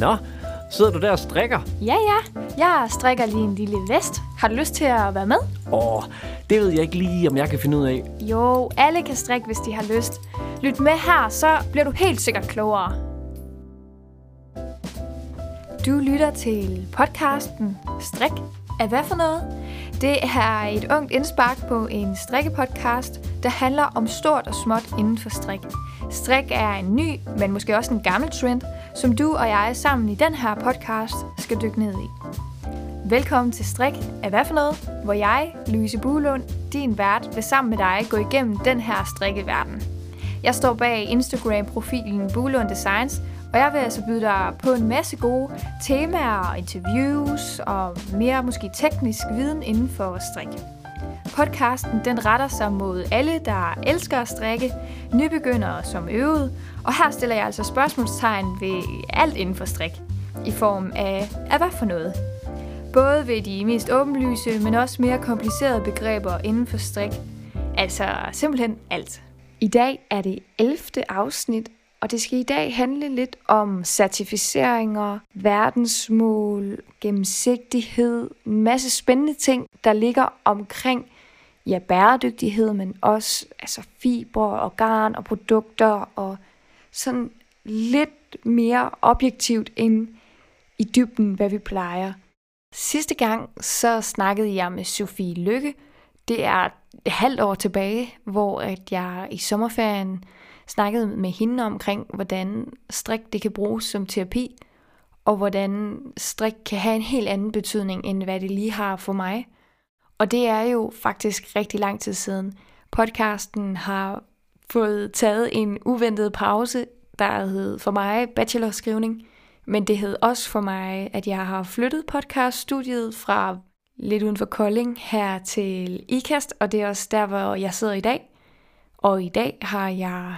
Nå, sidder du der og strikker? Ja, ja. Jeg strikker lige en lille vest. Har du lyst til at være med? Åh, det ved jeg ikke lige, om jeg kan finde ud af. Jo, alle kan strikke, hvis de har lyst. Lyt med her, så bliver du helt sikkert klogere. Du lytter til podcasten Strik er hvad for noget? Det er et ungt indspark på en strikkepodcast, der handler om stort og småt inden for strik. Strik er en ny, men måske også en gammel trend, som du og jeg sammen i den her podcast skal dykke ned i. Velkommen til Strik af hvad for noget, hvor jeg, Louise Buhlund, din vært, vil sammen med dig gå igennem den her strikkeverden. Jeg står bag Instagram-profilen Buhlund Designs, og jeg vil altså byde dig på en masse gode temaer og interviews og mere måske teknisk viden inden for strik. Podcasten den retter sig mod alle, der elsker at strikke, nybegyndere som øvede, og her stiller jeg altså spørgsmålstegn ved alt inden for strik, i form af, af hvad for noget. Både ved de mest åbenlyse, men også mere komplicerede begreber inden for strik. Altså simpelthen alt. I dag er det 11. afsnit, og det skal i dag handle lidt om certificeringer, verdensmål, gennemsigtighed, en masse spændende ting, der ligger omkring ja, bæredygtighed, men også altså fiber og garn og produkter og sådan lidt mere objektivt end i dybden, hvad vi plejer. Sidste gang så snakkede jeg med Sofie Lykke. Det er et halvt år tilbage, hvor at jeg i sommerferien snakkede med hende omkring, hvordan strik det kan bruges som terapi, og hvordan strik kan have en helt anden betydning, end hvad det lige har for mig. Og det er jo faktisk rigtig lang tid siden. Podcasten har fået taget en uventet pause, der hed for mig bachelorskrivning, men det hed også for mig, at jeg har flyttet podcaststudiet fra lidt uden for Kolding her til IKAST, og det er også der, hvor jeg sidder i dag. Og i dag har jeg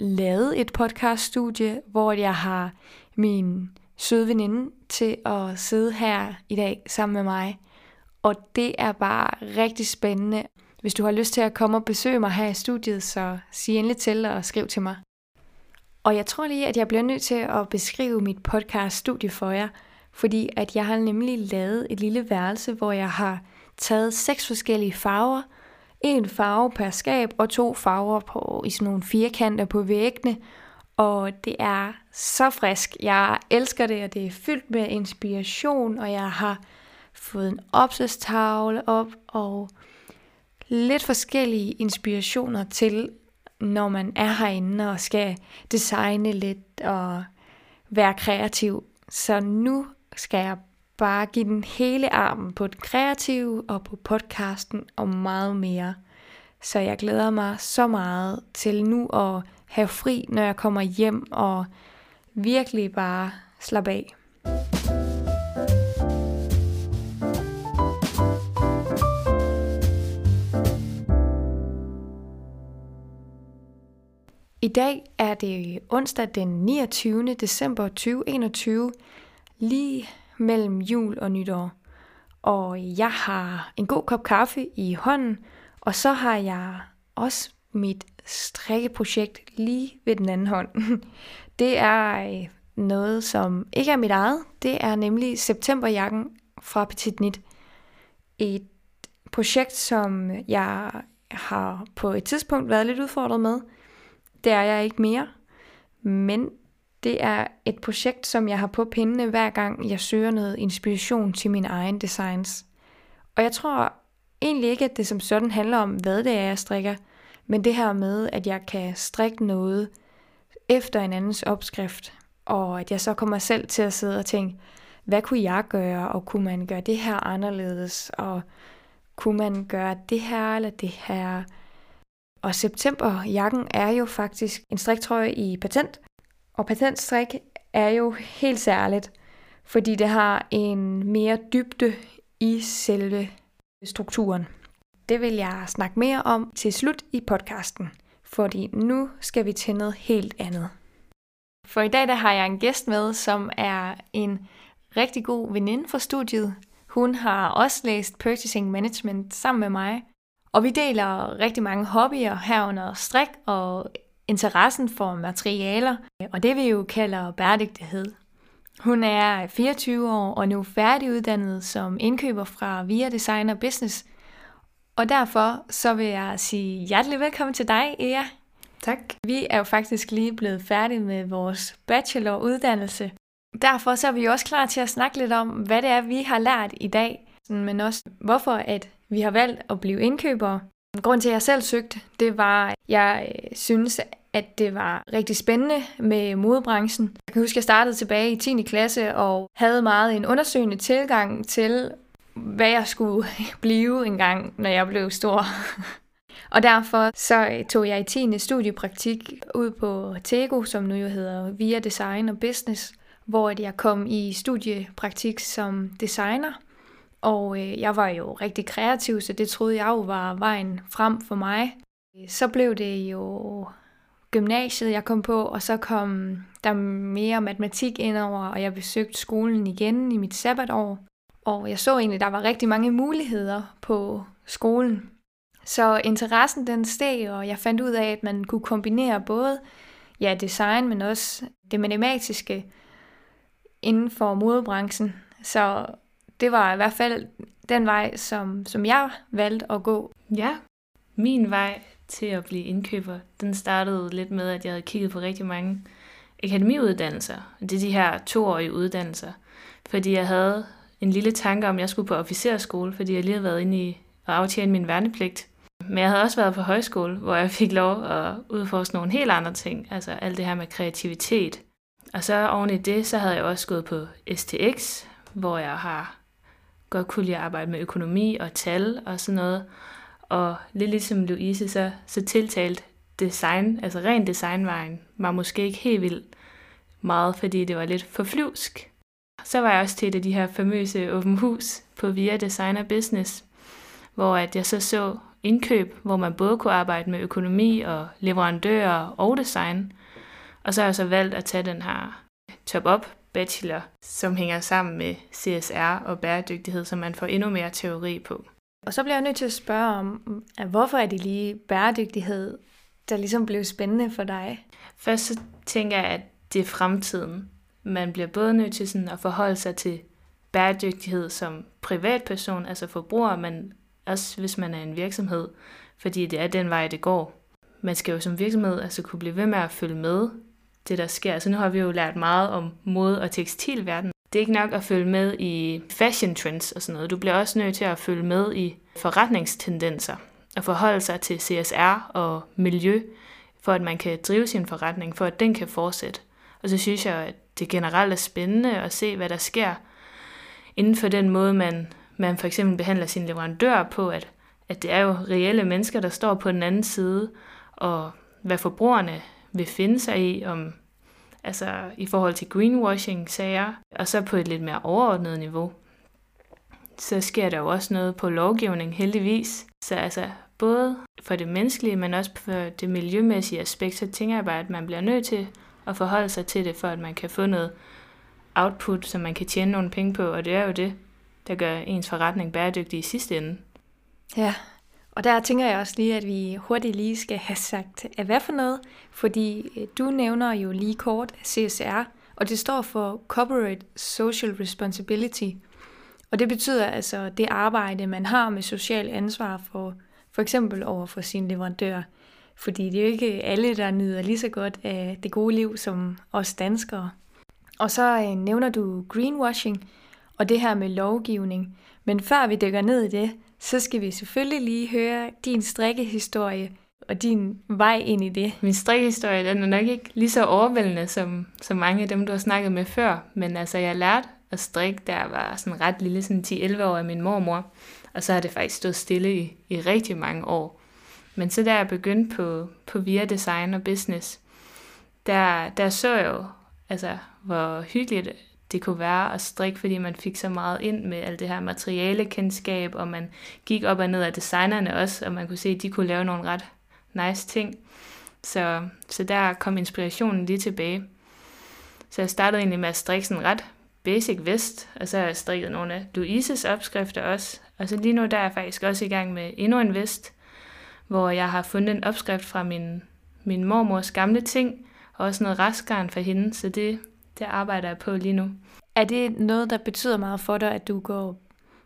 lavet et podcaststudie, hvor jeg har min søde veninde til at sidde her i dag sammen med mig. Og det er bare rigtig spændende. Hvis du har lyst til at komme og besøge mig her i studiet, så sig endelig til og skriv til mig. Og jeg tror lige, at jeg bliver nødt til at beskrive mit podcaststudie for jer, fordi at jeg har nemlig lavet et lille værelse, hvor jeg har taget seks forskellige farver, en farve per skab og to farver på, i sådan nogle firkanter på væggene. Og det er så frisk. Jeg elsker det, og det er fyldt med inspiration, og jeg har fået en opslagstavle op og lidt forskellige inspirationer til, når man er herinde og skal designe lidt og være kreativ. Så nu skal jeg bare give den hele armen på det kreative og på podcasten og meget mere. Så jeg glæder mig så meget til nu at have fri, når jeg kommer hjem og virkelig bare slappe af. I dag er det onsdag den 29. december 2021, lige mellem jul og nytår. Og jeg har en god kop kaffe i hånden, og så har jeg også mit strikkeprojekt lige ved den anden hånd. Det er øh, noget, som ikke er mit eget. Det er nemlig septemberjakken fra Petit Nit. Et projekt, som jeg har på et tidspunkt været lidt udfordret med. Det er jeg ikke mere. Men det er et projekt, som jeg har på pindene hver gang jeg søger noget inspiration til mine egen designs. Og jeg tror egentlig ikke, at det som sådan handler om, hvad det er, jeg strikker, men det her med, at jeg kan strikke noget efter en andens opskrift, og at jeg så kommer selv til at sidde og tænke, hvad kunne jeg gøre, og kunne man gøre det her anderledes, og kunne man gøre det her eller det her. Og septemberjakken er jo faktisk en striktrøje i patent, og patentstrik er jo helt særligt, fordi det har en mere dybde i selve strukturen. Det vil jeg snakke mere om til slut i podcasten, fordi nu skal vi til noget helt andet. For i dag der har jeg en gæst med, som er en rigtig god veninde fra studiet. Hun har også læst Purchasing Management sammen med mig, og vi deler rigtig mange hobbyer herunder strik og interessen for materialer, og det vi jo kalder bæredygtighed. Hun er 24 år og nu færdiguddannet som indkøber fra Via Designer Business. Og derfor så vil jeg sige hjertelig velkommen til dig, Ea. Tak. Vi er jo faktisk lige blevet færdige med vores bacheloruddannelse. Derfor så er vi også klar til at snakke lidt om, hvad det er, vi har lært i dag, men også hvorfor at vi har valgt at blive indkøbere. Grunden til, at jeg selv søgte, det var, at jeg øh, synes, at det var rigtig spændende med modebranchen. Jeg kan huske, at jeg startede tilbage i 10. klasse og havde meget en undersøgende tilgang til, hvad jeg skulle blive engang, når jeg blev stor. Og derfor så øh, tog jeg i 10. studiepraktik ud på Tego, som nu jo hedder Via Design og Business, hvor jeg kom i studiepraktik som designer. Og øh, jeg var jo rigtig kreativ, så det troede jeg jo var vejen frem for mig. Så blev det jo gymnasiet, jeg kom på, og så kom der mere matematik indover, og jeg besøgte skolen igen i mit sabbatår. Og jeg så egentlig, at der var rigtig mange muligheder på skolen. Så interessen den steg, og jeg fandt ud af, at man kunne kombinere både ja, design, men også det matematiske inden for modebranchen. Så det var i hvert fald den vej, som, som jeg valgte at gå. Ja, min vej til at blive indkøber, den startede lidt med, at jeg havde kigget på rigtig mange akademiuddannelser. Det er de her toårige uddannelser. Fordi jeg havde en lille tanke om, at jeg skulle på officerskole, fordi jeg lige havde været inde i at aftjene min værnepligt. Men jeg havde også været på højskole, hvor jeg fik lov at udforske nogle helt andre ting. Altså alt det her med kreativitet. Og så oven i det, så havde jeg også gået på STX, hvor jeg har godt kunne lide at arbejde med økonomi og tal og sådan noget. Og lidt ligesom Louise, så, så tiltalt design, altså ren designvejen, var måske ikke helt vildt meget, fordi det var lidt for flyvsk. Så var jeg også til et af de her famøse åben hus på Via Designer Business, hvor at jeg så så indkøb, hvor man både kunne arbejde med økonomi og leverandører og design. Og så har jeg så valgt at tage den her top-up bachelor, som hænger sammen med CSR og bæredygtighed, så man får endnu mere teori på. Og så bliver jeg nødt til at spørge om, at hvorfor er det lige bæredygtighed, der ligesom blev spændende for dig? Først så tænker jeg, at det er fremtiden. Man bliver både nødt til sådan at forholde sig til bæredygtighed som privatperson, altså forbruger, men også hvis man er en virksomhed, fordi det er den vej, det går. Man skal jo som virksomhed altså kunne blive ved med at følge med det, der sker. Så nu har vi jo lært meget om mode- og tekstilverden. Det er ikke nok at følge med i fashion trends og sådan noget. Du bliver også nødt til at følge med i forretningstendenser og forholde sig til CSR og miljø, for at man kan drive sin forretning, for at den kan fortsætte. Og så synes jeg, at det generelt er spændende at se, hvad der sker inden for den måde, man, man for eksempel behandler sine leverandører på, at, at det er jo reelle mennesker, der står på den anden side, og hvad forbrugerne vil finde sig i, om, altså i forhold til greenwashing-sager, og så på et lidt mere overordnet niveau. Så sker der jo også noget på lovgivning, heldigvis. Så altså, både for det menneskelige, men også for det miljømæssige aspekt, så tænker jeg bare, at man bliver nødt til at forholde sig til det, for at man kan få noget output, som man kan tjene nogle penge på, og det er jo det, der gør ens forretning bæredygtig i sidste ende. Ja, og der tænker jeg også lige, at vi hurtigt lige skal have sagt, at hvad for noget, fordi øh, du nævner jo lige kort CSR, og det står for Corporate Social Responsibility. Og det betyder altså det arbejde, man har med social ansvar for for eksempel over for sine leverandører. Fordi det er jo ikke alle, der nyder lige så godt af det gode liv som os danskere. Og så øh, nævner du greenwashing og det her med lovgivning. Men før vi dykker ned i det, så skal vi selvfølgelig lige høre din strikkehistorie og din vej ind i det. Min strikkehistorie den er nok ikke lige så overvældende som, som mange af dem, du har snakket med før. Men altså, jeg lærte at strikke, da jeg var sådan ret lille, sådan 10-11 år af min mormor. Og så har det faktisk stået stille i, i rigtig mange år. Men så da jeg begyndte på, på Via Design og Business, der, der så jeg jo, altså, hvor hyggeligt det kunne være at strikke, fordi man fik så meget ind med alt det her materialekendskab, og man gik op og ned af designerne også, og man kunne se, at de kunne lave nogle ret nice ting. Så, så der kom inspirationen lige tilbage. Så jeg startede egentlig med at strikke sådan ret basic vest, og så har jeg strikket nogle af Louises opskrifter også. Og så lige nu der er jeg faktisk også i gang med endnu en vest, hvor jeg har fundet en opskrift fra min, min mormors gamle ting, og også noget restgarn fra hende, så det, det arbejder jeg på lige nu. Er det noget, der betyder meget for dig, at du går...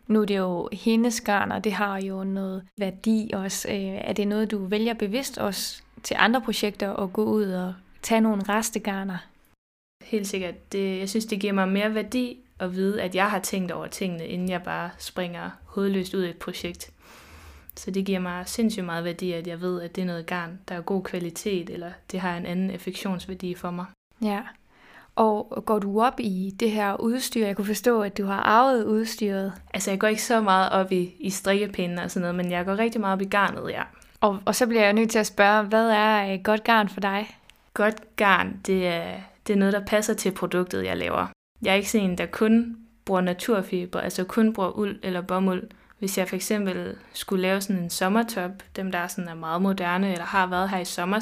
Nu er det jo hendes garn, og det har jo noget værdi også. Øh, er det noget, du vælger bevidst også til andre projekter at gå ud og tage nogle restegarner? Helt sikkert. Det, jeg synes, det giver mig mere værdi at vide, at jeg har tænkt over tingene, inden jeg bare springer hovedløst ud i et projekt. Så det giver mig sindssygt meget værdi, at jeg ved, at det er noget garn, der er god kvalitet, eller det har en anden affektionsværdi for mig. Ja. Og går du op i det her udstyr? Jeg kunne forstå, at du har arvet udstyret. Altså, jeg går ikke så meget op i, i strikkepinde og sådan noget, men jeg går rigtig meget op i garnet, ja. Og, og så bliver jeg nødt til at spørge, hvad er godt garn for dig? Godt garn, det er, det er noget, der passer til produktet, jeg laver. Jeg er ikke sådan en, der kun bruger naturfiber, altså kun bruger uld eller bomuld. Hvis jeg for eksempel skulle lave sådan en sommertop, dem der sådan er meget moderne eller har været her i sommer,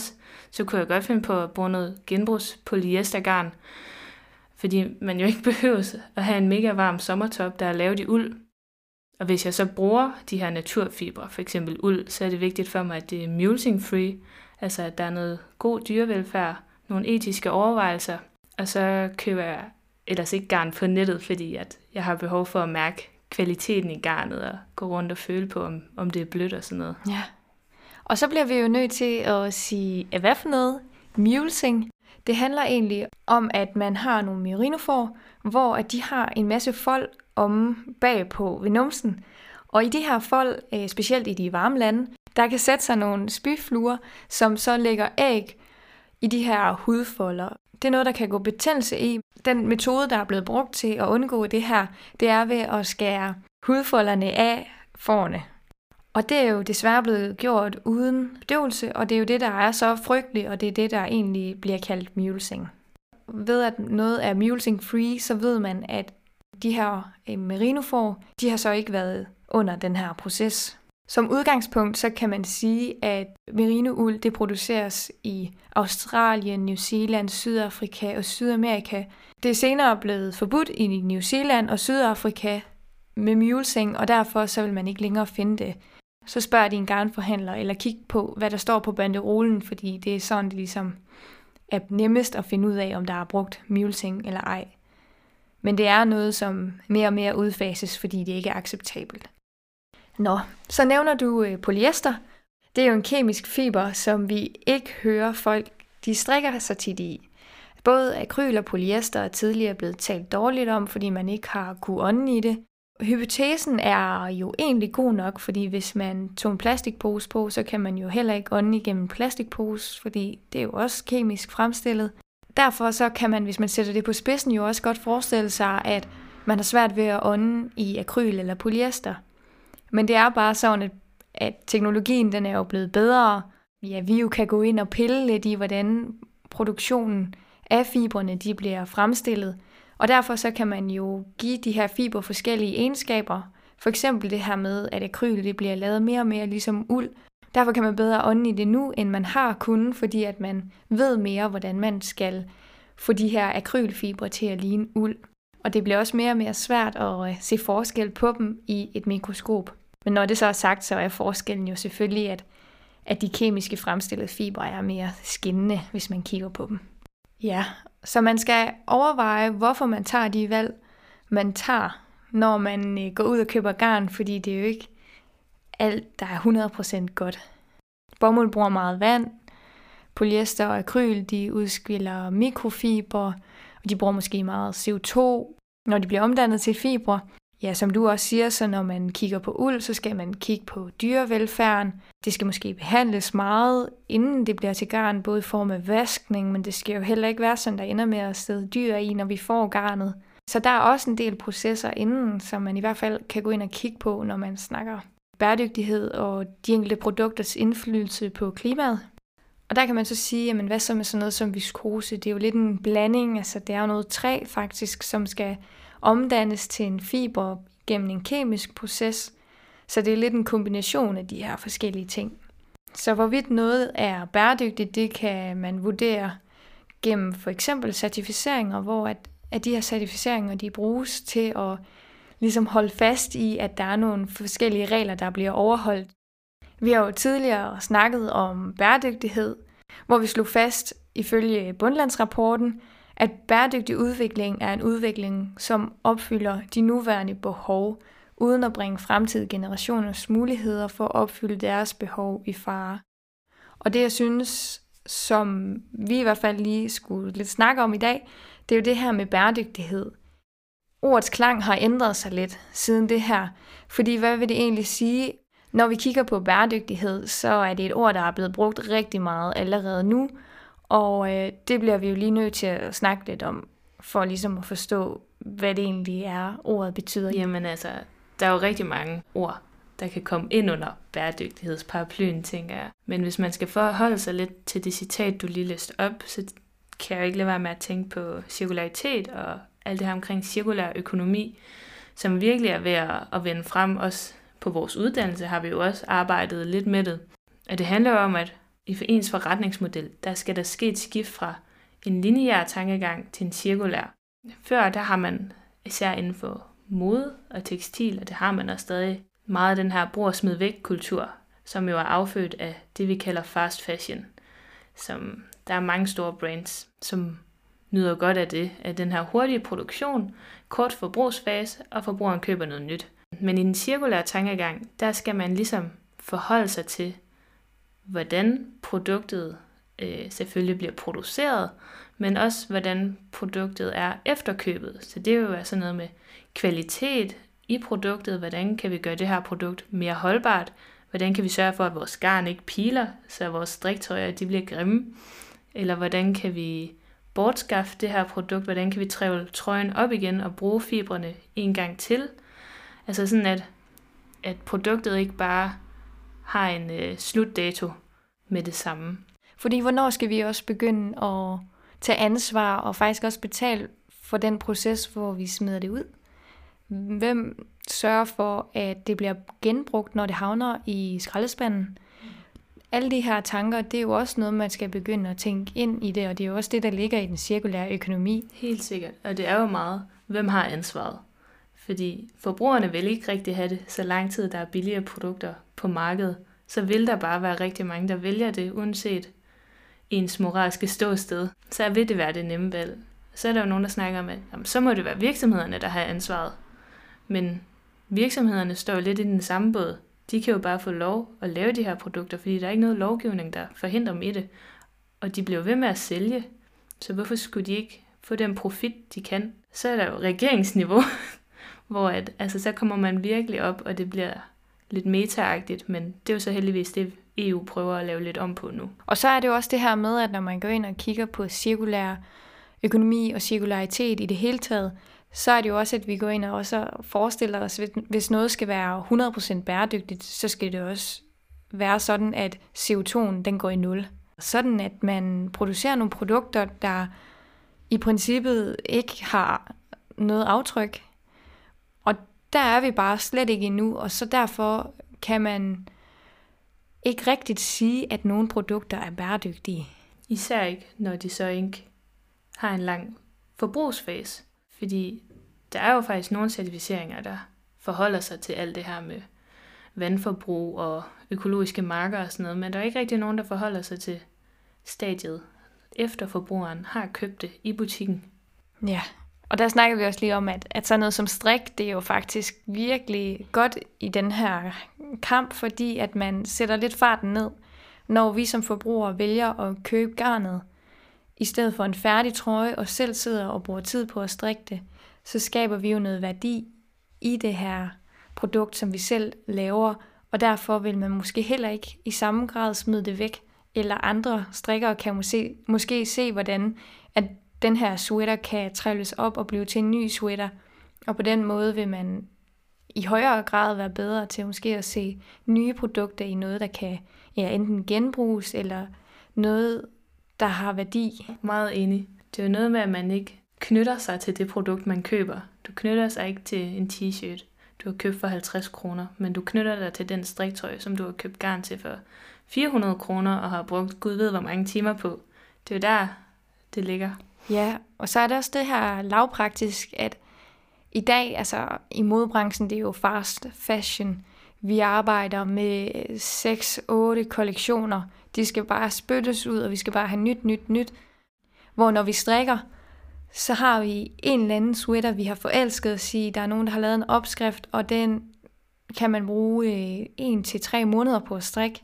så kunne jeg godt finde på at bruge noget genbrugs polyestergarn. Fordi man jo ikke behøver at have en mega varm sommertop, der er lavet i uld. Og hvis jeg så bruger de her naturfibre, for eksempel uld, så er det vigtigt for mig, at det er mulesing free, altså at der er noget god dyrevelfærd, nogle etiske overvejelser, og så køber jeg ellers ikke garn på nettet, fordi at jeg har behov for at mærke kvaliteten i garnet og gå rundt og føle på, om, om det er blødt og sådan noget. Ja. Og så bliver vi jo nødt til at sige, hvad for noget? Mulesing. Det handler egentlig om, at man har nogle merinofor, hvor at de har en masse fold om bagpå ved numsen. Og i de her fold, øh, specielt i de varme lande, der kan sætte sig nogle spyfluer, som så lægger æg i de her hudfolder. Det er noget, der kan gå betændelse i. Den metode, der er blevet brugt til at undgå det her, det er ved at skære hudfolderne af forne. Og det er jo desværre blevet gjort uden bedøvelse, og det er jo det, der er så frygteligt, og det er det, der egentlig bliver kaldt mulesing. Ved at noget er mulesing free, så ved man, at de her øh, merinofor, de har så ikke været under den her proces. Som udgangspunkt så kan man sige, at merinould det produceres i Australien, New Zealand, Sydafrika og Sydamerika. Det er senere blevet forbudt i New Zealand og Sydafrika med mulesing, og derfor så vil man ikke længere finde det. Så spørg din garnforhandler, eller kig på, hvad der står på banderolen, fordi det er sådan, det ligesom er nemmest at finde ud af, om der er brugt mulesing eller ej. Men det er noget, som mere og mere udfases, fordi det ikke er acceptabelt. Nå, så nævner du øh, polyester. Det er jo en kemisk fiber, som vi ikke hører folk, de strikker sig tit i. Både akryl og polyester er tidligere blevet talt dårligt om, fordi man ikke har kunnet ånde i det. Hypotesen er jo egentlig god nok, fordi hvis man tog en plastikpose på, så kan man jo heller ikke ånde igennem en plastikpose, fordi det er jo også kemisk fremstillet. Derfor så kan man, hvis man sætter det på spidsen, jo også godt forestille sig, at man har svært ved at ånde i akryl eller polyester. Men det er bare sådan, at, at teknologien den er jo blevet bedre. Ja, vi jo kan gå ind og pille lidt i, hvordan produktionen af fibrene de bliver fremstillet. Og derfor så kan man jo give de her fiber forskellige egenskaber. For eksempel det her med, at akryl det bliver lavet mere og mere ligesom uld. Derfor kan man bedre ånde i det nu, end man har kunnet, fordi at man ved mere, hvordan man skal få de her akrylfibre til at ligne uld. Og det bliver også mere og mere svært at øh, se forskel på dem i et mikroskop. Men når det så er sagt, så er forskellen jo selvfølgelig, at, at de kemiske fremstillede fibre er mere skinnende, hvis man kigger på dem. Ja, så man skal overveje, hvorfor man tager de valg, man tager, når man øh, går ud og køber garn, fordi det er jo ikke alt, der er 100% godt. Bomuld bruger meget vand, polyester og akryl, de udskiller mikrofiber, de bruger måske meget CO2, når de bliver omdannet til fibre. Ja, som du også siger, så når man kigger på uld, så skal man kigge på dyrevelfærden. Det skal måske behandles meget, inden det bliver til garn, både i form af vaskning, men det skal jo heller ikke være sådan, der ender med at sidde dyr i, når vi får garnet. Så der er også en del processer inden, som man i hvert fald kan gå ind og kigge på, når man snakker bæredygtighed og de enkelte produkters indflydelse på klimaet. Og der kan man så sige, jamen hvad så med sådan noget som viskose? Det er jo lidt en blanding, altså det er jo noget træ faktisk, som skal omdannes til en fiber gennem en kemisk proces. Så det er lidt en kombination af de her forskellige ting. Så hvorvidt noget er bæredygtigt, det kan man vurdere gennem for eksempel certificeringer, hvor at, at de her certificeringer de bruges til at ligesom holde fast i, at der er nogle forskellige regler, der bliver overholdt. Vi har jo tidligere snakket om bæredygtighed, hvor vi slog fast ifølge bundlandsrapporten, at bæredygtig udvikling er en udvikling, som opfylder de nuværende behov, uden at bringe fremtidige generationers muligheder for at opfylde deres behov i fare. Og det, jeg synes, som vi i hvert fald lige skulle lidt snakke om i dag, det er jo det her med bæredygtighed. Ordets klang har ændret sig lidt siden det her, fordi hvad vil det egentlig sige? Når vi kigger på bæredygtighed, så er det et ord, der er blevet brugt rigtig meget allerede nu, og øh, det bliver vi jo lige nødt til at snakke lidt om, for ligesom at forstå, hvad det egentlig er, ordet betyder. Jamen altså, der er jo rigtig mange ord, der kan komme ind under bæredygtighedsparaplyen, tænker jeg. Men hvis man skal forholde sig lidt til det citat, du lige læste op, så kan jeg ikke lade være med at tænke på cirkularitet og alt det her omkring cirkulær økonomi, som virkelig er ved at vende frem. Også på vores uddannelse har vi jo også arbejdet lidt med det. Og det handler om, at i ens forretningsmodel, der skal der ske et skift fra en lineær tankegang til en cirkulær. Før der har man især inden for mode og tekstil, og det har man også stadig meget af den her brug smid væk kultur, som jo er affødt af det, vi kalder fast fashion. Som der er mange store brands, som nyder godt af det, af den her hurtige produktion, kort forbrugsfase, og forbrugeren køber noget nyt. Men i den cirkulære tankegang, der skal man ligesom forholde sig til, hvordan produktet øh, selvfølgelig bliver produceret, men også hvordan produktet er efterkøbet. Så det er jo sådan noget med kvalitet i produktet, hvordan kan vi gøre det her produkt mere holdbart, hvordan kan vi sørge for, at vores garn ikke piler, så vores striktøjer de bliver grimme, eller hvordan kan vi bortskaffe det her produkt, hvordan kan vi trævle trøjen op igen og bruge fibrene en gang til. Altså sådan, at, at produktet ikke bare har en øh, slutdato med det samme. Fordi hvornår skal vi også begynde at tage ansvar og faktisk også betale for den proces, hvor vi smider det ud? Hvem sørger for, at det bliver genbrugt, når det havner i skraldespanden? Alle de her tanker, det er jo også noget, man skal begynde at tænke ind i det, og det er jo også det, der ligger i den cirkulære økonomi. Helt sikkert, og det er jo meget, hvem har ansvaret? Fordi forbrugerne vil ikke rigtig have det, så lang tid der er billigere produkter på markedet, så vil der bare være rigtig mange, der vælger det, uanset ens moralske ståsted. Så vil det være det nemme valg. Så er der jo nogen, der snakker om, at jamen, så må det være virksomhederne, der har ansvaret. Men virksomhederne står jo lidt i den samme båd. De kan jo bare få lov at lave de her produkter, fordi der er ikke noget lovgivning, der forhindrer dem i det. Og de bliver ved med at sælge. Så hvorfor skulle de ikke få den profit, de kan? Så er der jo regeringsniveau, hvor at, altså, så kommer man virkelig op, og det bliver lidt metaagtigt, men det er jo så heldigvis det, EU prøver at lave lidt om på nu. Og så er det jo også det her med, at når man går ind og kigger på cirkulær økonomi og cirkularitet i det hele taget, så er det jo også, at vi går ind og også forestiller os, hvis noget skal være 100% bæredygtigt, så skal det også være sådan, at CO2'en den går i nul. Sådan at man producerer nogle produkter, der i princippet ikke har noget aftryk. Der er vi bare slet ikke endnu, og så derfor kan man ikke rigtigt sige, at nogle produkter er bæredygtige. Især ikke, når de så ikke har en lang forbrugsfase. Fordi der er jo faktisk nogle certificeringer, der forholder sig til alt det her med vandforbrug og økologiske marker og sådan noget, men der er ikke rigtig nogen, der forholder sig til stadiet, efter forbrugeren har købt det i butikken. Ja, og der snakkede vi også lige om, at, at sådan noget som strik, det er jo faktisk virkelig godt i den her kamp, fordi at man sætter lidt farten ned, når vi som forbrugere vælger at købe garnet, i stedet for en færdig trøje, og selv sidder og bruger tid på at strikke det, så skaber vi jo noget værdi i det her produkt, som vi selv laver, og derfor vil man måske heller ikke i samme grad smide det væk, eller andre strikkere kan måske, måske se, hvordan at den her sweater kan trævles op og blive til en ny sweater, og på den måde vil man i højere grad være bedre til måske at se nye produkter i noget, der kan ja, enten genbruges eller noget, der har værdi. Meget enig. Det er jo noget med, at man ikke knytter sig til det produkt, man køber. Du knytter sig ikke til en t-shirt, du har købt for 50 kroner, men du knytter dig til den striktøj, som du har købt garn til for 400 kroner og har brugt gud ved hvor mange timer på. Det er jo der, det ligger. Ja, og så er det også det her lavpraktisk, at i dag, altså i modebranchen, det er jo fast fashion. Vi arbejder med 6-8 kollektioner. De skal bare spyttes ud, og vi skal bare have nyt, nyt, nyt. Hvor når vi strikker, så har vi en eller anden sweater, vi har forelsket at i. Der er nogen, der har lavet en opskrift, og den kan man bruge øh, en til tre måneder på at strikke.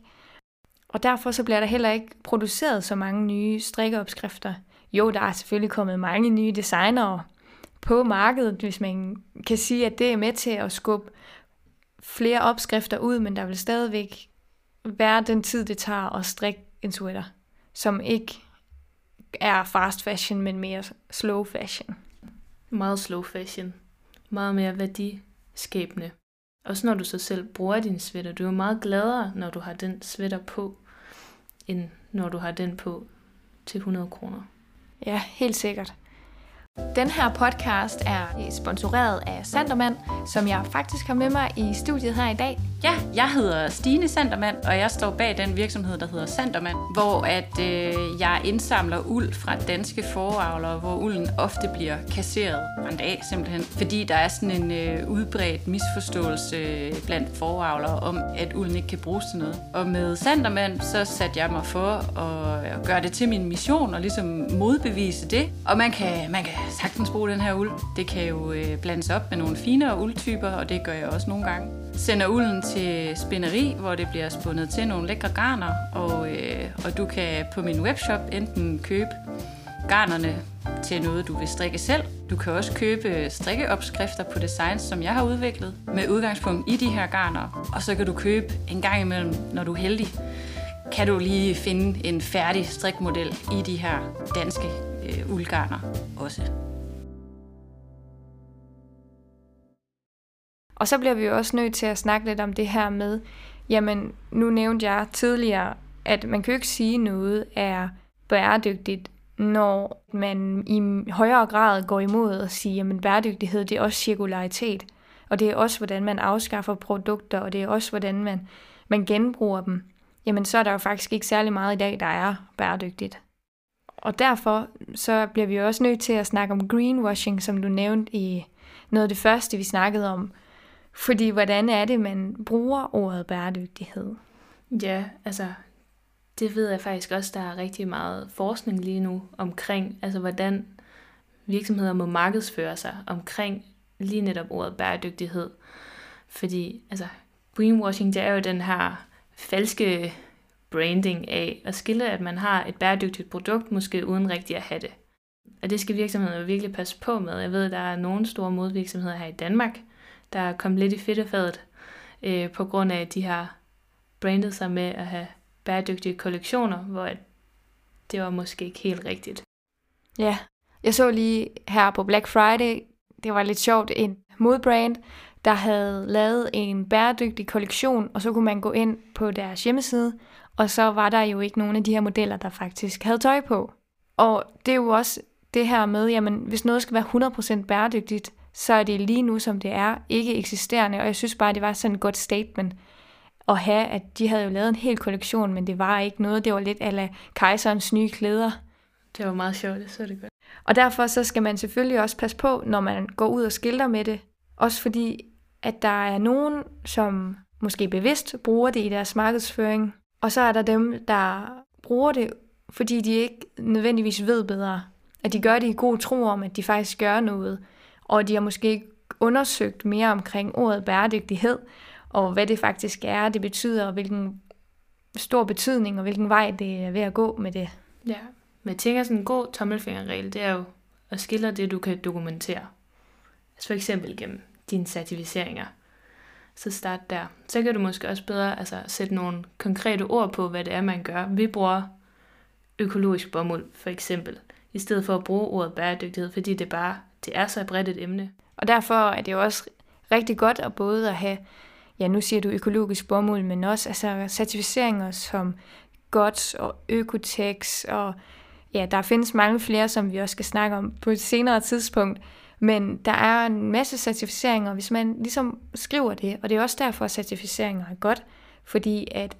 Og derfor så bliver der heller ikke produceret så mange nye strikkeopskrifter. Jo, der er selvfølgelig kommet mange nye designere på markedet, hvis man kan sige, at det er med til at skubbe flere opskrifter ud, men der vil stadigvæk være den tid, det tager at strikke en sweater, som ikke er fast fashion, men mere slow fashion. Meget slow fashion. Meget mere værdiskabende. Også når du så selv bruger din sweater. Du er jo meget gladere, når du har den sweater på, end når du har den på til 100 kroner. Ja, helt sikkert. Den her podcast er øh, sponsoreret af Sandermand, som jeg faktisk har med mig i studiet her i dag. Ja, jeg hedder Stine Sandermand, og jeg står bag den virksomhed, der hedder Sandermand, hvor at øh, jeg indsamler uld fra danske foravlere, hvor ulden ofte bliver kasseret, brændt af simpelthen, fordi der er sådan en øh, udbredt misforståelse øh, blandt foravlere om, at ulden ikke kan bruges til noget. Og med Sandermand, så satte jeg mig for at gøre det til min mission og ligesom modbevise det. Og man kan, man kan sagtens bruge den her uld. Det kan jo øh, blandes op med nogle finere uldtyper, og det gør jeg også nogle gange. Sender ulden til spinderi, hvor det bliver spundet til nogle lækre garner, og, øh, og du kan på min webshop enten købe garnerne til noget, du vil strikke selv. Du kan også købe strikkeopskrifter på designs, som jeg har udviklet, med udgangspunkt i de her garner. Og så kan du købe en gang imellem, når du er heldig, kan du lige finde en færdig strikmodel i de her danske øh, uldgarner også. Og så bliver vi jo også nødt til at snakke lidt om det her med, jamen nu nævnte jeg tidligere, at man kan jo ikke sige noget er bæredygtigt, når man i højere grad går imod at sige, at bæredygtighed det er også cirkularitet, og det er også, hvordan man afskaffer produkter, og det er også, hvordan man, man genbruger dem. Jamen så er der jo faktisk ikke særlig meget i dag, der er bæredygtigt. Og derfor så bliver vi også nødt til at snakke om greenwashing, som du nævnte i noget af det første, vi snakkede om. Fordi hvordan er det, man bruger ordet bæredygtighed? Ja, altså det ved jeg faktisk også, der er rigtig meget forskning lige nu omkring, altså hvordan virksomheder må markedsføre sig omkring lige netop ordet bæredygtighed. Fordi altså, greenwashing, det er jo den her falske branding af at skille, at man har et bæredygtigt produkt, måske uden rigtig at have det. Og det skal virksomhederne virkelig passe på med. Jeg ved, at der er nogle store modvirksomheder her i Danmark, der er kommet lidt i fedtefadet, øh, på grund af, at de har brandet sig med at have bæredygtige kollektioner, hvor det var måske ikke helt rigtigt. Ja, jeg så lige her på Black Friday, det var lidt sjovt, en modbrand, der havde lavet en bæredygtig kollektion, og så kunne man gå ind på deres hjemmeside, og så var der jo ikke nogen af de her modeller, der faktisk havde tøj på. Og det er jo også det her med, jamen hvis noget skal være 100% bæredygtigt, så er det lige nu, som det er, ikke eksisterende. Og jeg synes bare, det var sådan et godt statement at have, at de havde jo lavet en hel kollektion, men det var ikke noget. Det var lidt ala kejserens nye klæder. Det var meget sjovt, så det godt. Og derfor så skal man selvfølgelig også passe på, når man går ud og skilter med det. Også fordi, at der er nogen, som måske bevidst bruger det i deres markedsføring, og så er der dem, der bruger det, fordi de ikke nødvendigvis ved bedre. At de gør det i god tro om, at de faktisk gør noget, og de har måske ikke undersøgt mere omkring ordet bæredygtighed, og hvad det faktisk er, det betyder, og hvilken stor betydning, og hvilken vej det er ved at gå med det. Ja, men jeg tænker sådan en god tommelfingerregel, det er jo at skille det, du kan dokumentere. Altså for eksempel gennem dine certificeringer. Så start der. Så kan du måske også bedre altså, sætte nogle konkrete ord på, hvad det er, man gør. Vi bruger økologisk bomuld, for eksempel, i stedet for at bruge ordet bæredygtighed, fordi det bare det er så bredt et emne. Og derfor er det jo også rigtig godt at både at have, ja nu siger du økologisk bomuld, men også altså certificeringer som GOTS og Økotex, og ja, der findes mange flere, som vi også skal snakke om på et senere tidspunkt. Men der er en masse certificeringer, hvis man ligesom skriver det, og det er også derfor, at certificeringer er godt, fordi at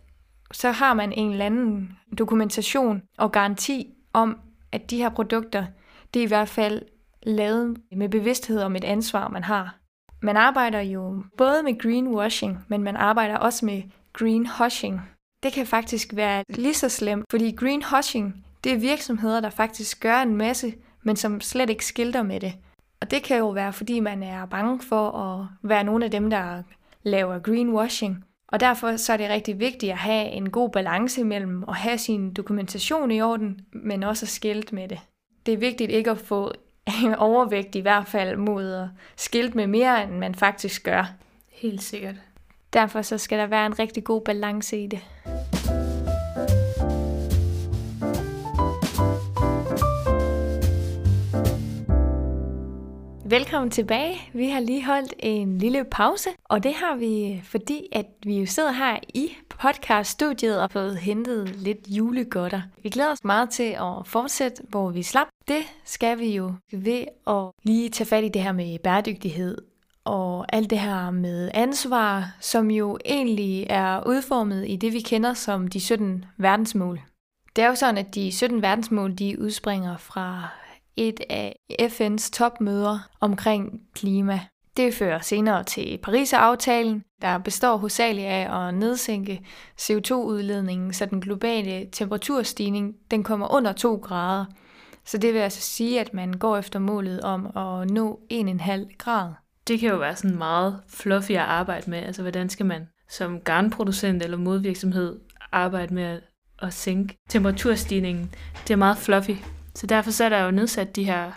så har man en eller anden dokumentation og garanti om, at de her produkter, det er i hvert fald lavet med bevidsthed om et ansvar, man har. Man arbejder jo både med greenwashing, men man arbejder også med greenhushing. Det kan faktisk være lige så slemt, fordi greenhushing, det er virksomheder, der faktisk gør en masse men som slet ikke skilter med det. Og det kan jo være, fordi man er bange for at være nogle af dem, der laver greenwashing. Og derfor så er det rigtig vigtigt at have en god balance mellem at have sin dokumentation i orden, men også at skilte med det. Det er vigtigt ikke at få overvægt i hvert fald mod at skilte med mere, end man faktisk gør. Helt sikkert. Derfor så skal der være en rigtig god balance i det. Velkommen tilbage. Vi har lige holdt en lille pause, og det har vi, fordi at vi jo sidder her i podcaststudiet og fået hentet lidt julegodter. Vi glæder os meget til at fortsætte, hvor vi slap. Det skal vi jo ved at lige tage fat i det her med bæredygtighed og alt det her med ansvar, som jo egentlig er udformet i det, vi kender som de 17 verdensmål. Det er jo sådan, at de 17 verdensmål, de udspringer fra et af FN's topmøder omkring klima. Det fører senere til Paris-aftalen, der består hovedsageligt af at nedsænke CO2-udledningen, så den globale temperaturstigning den kommer under 2 grader. Så det vil altså sige, at man går efter målet om at nå 1,5 grad. Det kan jo være sådan meget fluffy at arbejde med. Altså, hvordan skal man som garnproducent eller modvirksomhed arbejde med at, at sænke temperaturstigningen? Det er meget fluffy. Så derfor så er der jo nedsat de her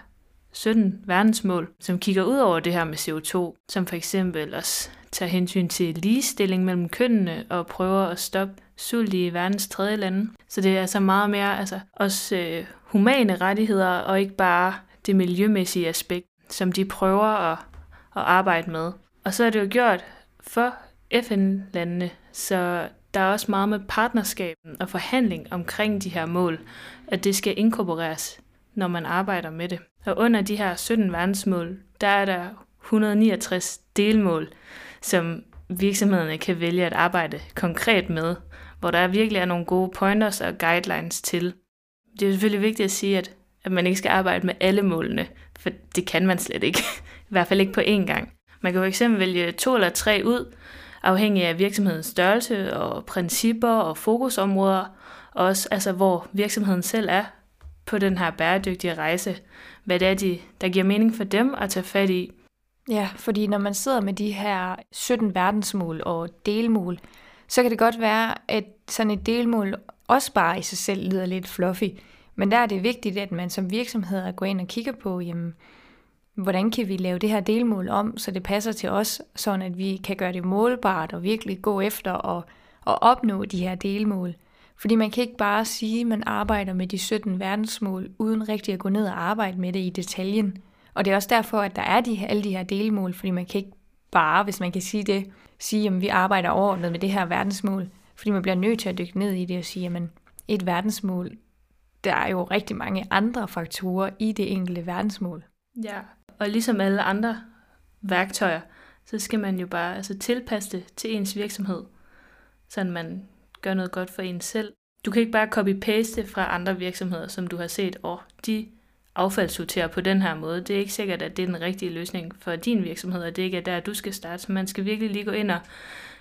17 verdensmål, som kigger ud over det her med CO2, som for eksempel også tager hensyn til ligestilling mellem kønnene og prøver at stoppe sult i verdens tredje lande. Så det er altså meget mere altså, også øh, humane rettigheder og ikke bare det miljømæssige aspekt, som de prøver at, at arbejde med. Og så er det jo gjort for FN-landene, så der er også meget med partnerskaben og forhandling omkring de her mål, at det skal inkorporeres, når man arbejder med det. Og under de her 17 verdensmål, der er der 169 delmål, som virksomhederne kan vælge at arbejde konkret med, hvor der virkelig er nogle gode pointers og guidelines til. Det er selvfølgelig vigtigt at sige, at, at man ikke skal arbejde med alle målene, for det kan man slet ikke. I hvert fald ikke på én gang. Man kan fx eksempel vælge to eller tre ud, afhængig af virksomhedens størrelse og principper og fokusområder, og også altså, hvor virksomheden selv er på den her bæredygtige rejse. Hvad det er, de, der giver mening for dem at tage fat i. Ja, fordi når man sidder med de her 17 verdensmål og delmål, så kan det godt være, at sådan et delmål også bare i sig selv lyder lidt fluffy. Men der er det vigtigt, at man som virksomhed går ind og kigger på, jamen, hvordan kan vi lave det her delmål om, så det passer til os, sådan at vi kan gøre det målbart og virkelig gå efter og, og opnå de her delmål. Fordi man kan ikke bare sige, at man arbejder med de 17 verdensmål, uden rigtig at gå ned og arbejde med det i detaljen. Og det er også derfor, at der er de, alle de her delmål, fordi man kan ikke bare, hvis man kan sige det, sige, at vi arbejder overordnet med det her verdensmål. Fordi man bliver nødt til at dykke ned i det og sige, at et verdensmål, der er jo rigtig mange andre faktorer i det enkelte verdensmål. Ja, og ligesom alle andre værktøjer, så skal man jo bare altså, tilpasse det til ens virksomhed, så man gør noget godt for en selv. Du kan ikke bare copy-paste fra andre virksomheder, som du har set, og de affaldssorterer på den her måde. Det er ikke sikkert, at det er den rigtige løsning for din virksomhed, og det ikke er der, du skal starte. Så man skal virkelig lige gå ind og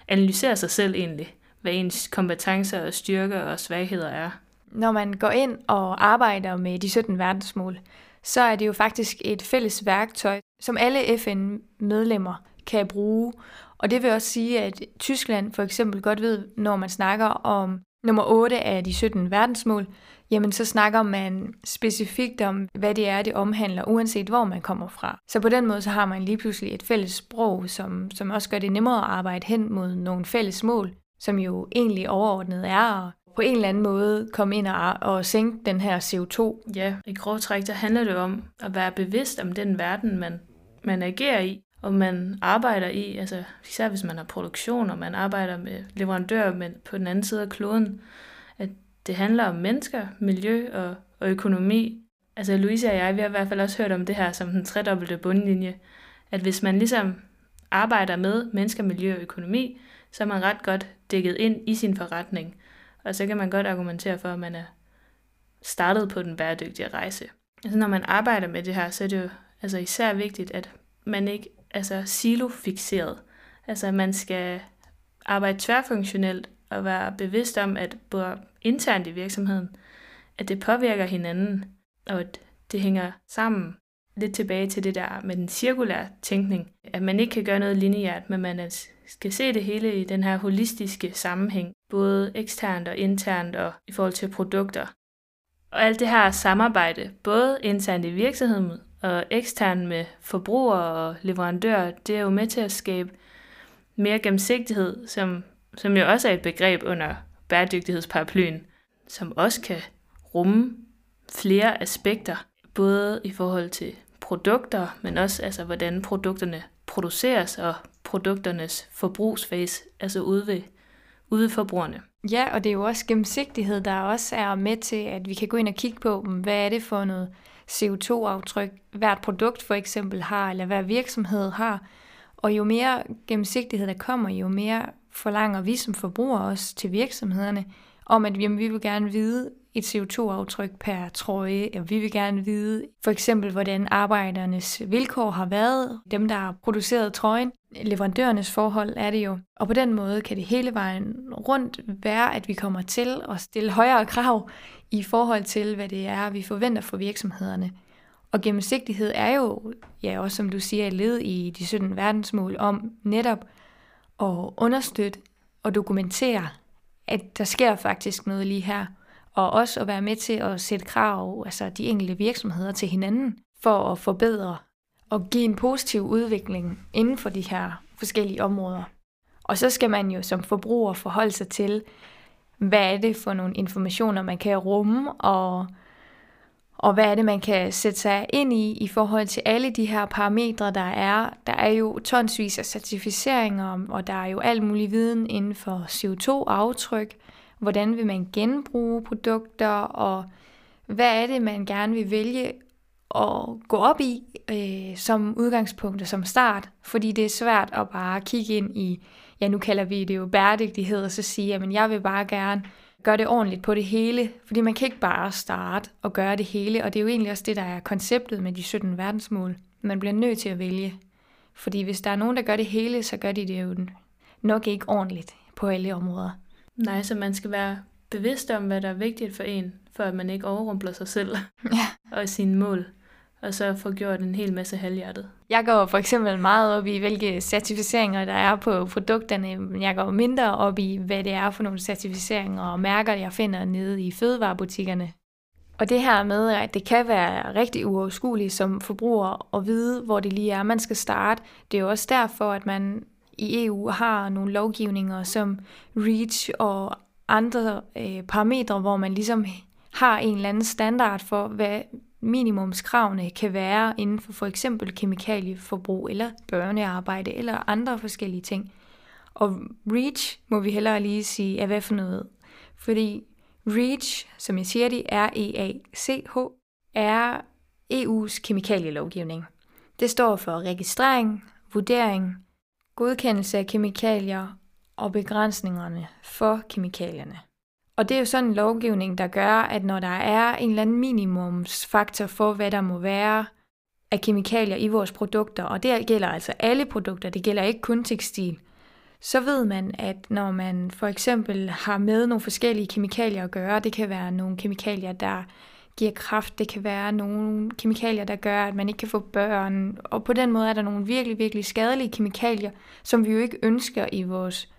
analysere sig selv egentlig, hvad ens kompetencer og styrker og svagheder er. Når man går ind og arbejder med de 17 verdensmål, så er det jo faktisk et fælles værktøj, som alle FN-medlemmer kan bruge. Og det vil også sige, at Tyskland for eksempel godt ved, når man snakker om nummer 8 af de 17 verdensmål, jamen så snakker man specifikt om, hvad det er, det omhandler, uanset hvor man kommer fra. Så på den måde, så har man lige pludselig et fælles sprog, som, som også gør det nemmere at arbejde hen mod nogle fælles mål, som jo egentlig overordnet er at på en eller anden måde komme ind og, og sænke den her CO2. Ja, i grove træk, der handler det om at være bevidst om den verden, man, man agerer i, og man arbejder i, altså især hvis man har produktion, og man arbejder med leverandører men på den anden side af kloden, at det handler om mennesker, miljø og, og økonomi. Altså Louise og jeg, vi har i hvert fald også hørt om det her som den tredobbelte bundlinje, at hvis man ligesom arbejder med mennesker, miljø og økonomi, så er man ret godt dækket ind i sin forretning. Og så kan man godt argumentere for, at man er startet på den bæredygtige rejse. Altså når man arbejder med det her, så er det jo altså især vigtigt, at man ikke altså silofixeret. Altså man skal arbejde tværfunktionelt og være bevidst om, at både internt i virksomheden, at det påvirker hinanden, og at det hænger sammen. Lidt tilbage til det der med den cirkulære tænkning, at man ikke kan gøre noget lineært, men man skal se det hele i den her holistiske sammenhæng, både eksternt og internt og i forhold til produkter. Og alt det her samarbejde, både internt i virksomheden og eksternt med forbrugere og leverandører, det er jo med til at skabe mere gennemsigtighed, som, som jo også er et begreb under bæredygtighedsparaplyen, som også kan rumme flere aspekter, både i forhold til produkter, men også altså, hvordan produkterne produceres og produkternes forbrugsfase, altså ude ved, ude forbrugerne. Ja, og det er jo også gennemsigtighed, der også er med til, at vi kan gå ind og kigge på, mm, hvad er det for noget CO2-aftryk, hvert produkt for eksempel har, eller hver virksomhed har. Og jo mere gennemsigtighed der kommer, jo mere forlanger vi som forbrugere også til virksomhederne, om at jamen, vi vil gerne vide et CO2-aftryk per trøje, og vi vil gerne vide for eksempel, hvordan arbejdernes vilkår har været, dem der har produceret trøjen, leverandørernes forhold er det jo. Og på den måde kan det hele vejen rundt være, at vi kommer til at stille højere krav i forhold til, hvad det er, vi forventer for virksomhederne. Og gennemsigtighed er jo, ja også som du siger, et led i de 17 verdensmål om netop at understøtte og dokumentere, at der sker faktisk noget lige her. Og også at være med til at sætte krav, altså de enkelte virksomheder til hinanden, for at forbedre og give en positiv udvikling inden for de her forskellige områder. Og så skal man jo som forbruger forholde sig til, hvad er det for nogle informationer, man kan rumme, og, og hvad er det, man kan sætte sig ind i i forhold til alle de her parametre, der er. Der er jo tonsvis af certificeringer, og der er jo alt mulig viden inden for CO2-aftryk, hvordan vil man genbruge produkter, og hvad er det, man gerne vil vælge at gå op i øh, som udgangspunkt og som start, fordi det er svært at bare kigge ind i, ja nu kalder vi det jo bæredygtighed, og så sige, at jeg vil bare gerne gøre det ordentligt på det hele, fordi man kan ikke bare starte og gøre det hele, og det er jo egentlig også det, der er konceptet med de 17 verdensmål. Man bliver nødt til at vælge, fordi hvis der er nogen, der gør det hele, så gør de det jo nok ikke ordentligt på alle områder. Nej, så man skal være bevidst om, hvad der er vigtigt for en, for at man ikke overrumpler sig selv ja. og sine mål og så få gjort en hel masse halvhjertet. Jeg går for eksempel meget op i, hvilke certificeringer der er på produkterne, men jeg går mindre op i, hvad det er for nogle certificeringer og mærker, jeg finder nede i fødevarebutikkerne. Og det her med, at det kan være rigtig uoverskueligt som forbruger at vide, hvor det lige er, man skal starte. Det er jo også derfor, at man i EU har nogle lovgivninger som REACH og andre øh, parametre, hvor man ligesom har en eller anden standard for, hvad minimumskravene kan være inden for for eksempel kemikalieforbrug eller børnearbejde eller andre forskellige ting. Og REACH må vi hellere lige sige er hvad for noget. Fordi REACH, som jeg siger det, er E-A-C-H, er EU's kemikalielovgivning. Det står for registrering, vurdering, godkendelse af kemikalier og begrænsningerne for kemikalierne. Og det er jo sådan en lovgivning, der gør, at når der er en eller anden minimumsfaktor for, hvad der må være af kemikalier i vores produkter, og det gælder altså alle produkter, det gælder ikke kun tekstil, så ved man, at når man for eksempel har med nogle forskellige kemikalier at gøre, det kan være nogle kemikalier, der giver kraft, det kan være nogle kemikalier, der gør, at man ikke kan få børn, og på den måde er der nogle virkelig, virkelig skadelige kemikalier, som vi jo ikke ønsker i vores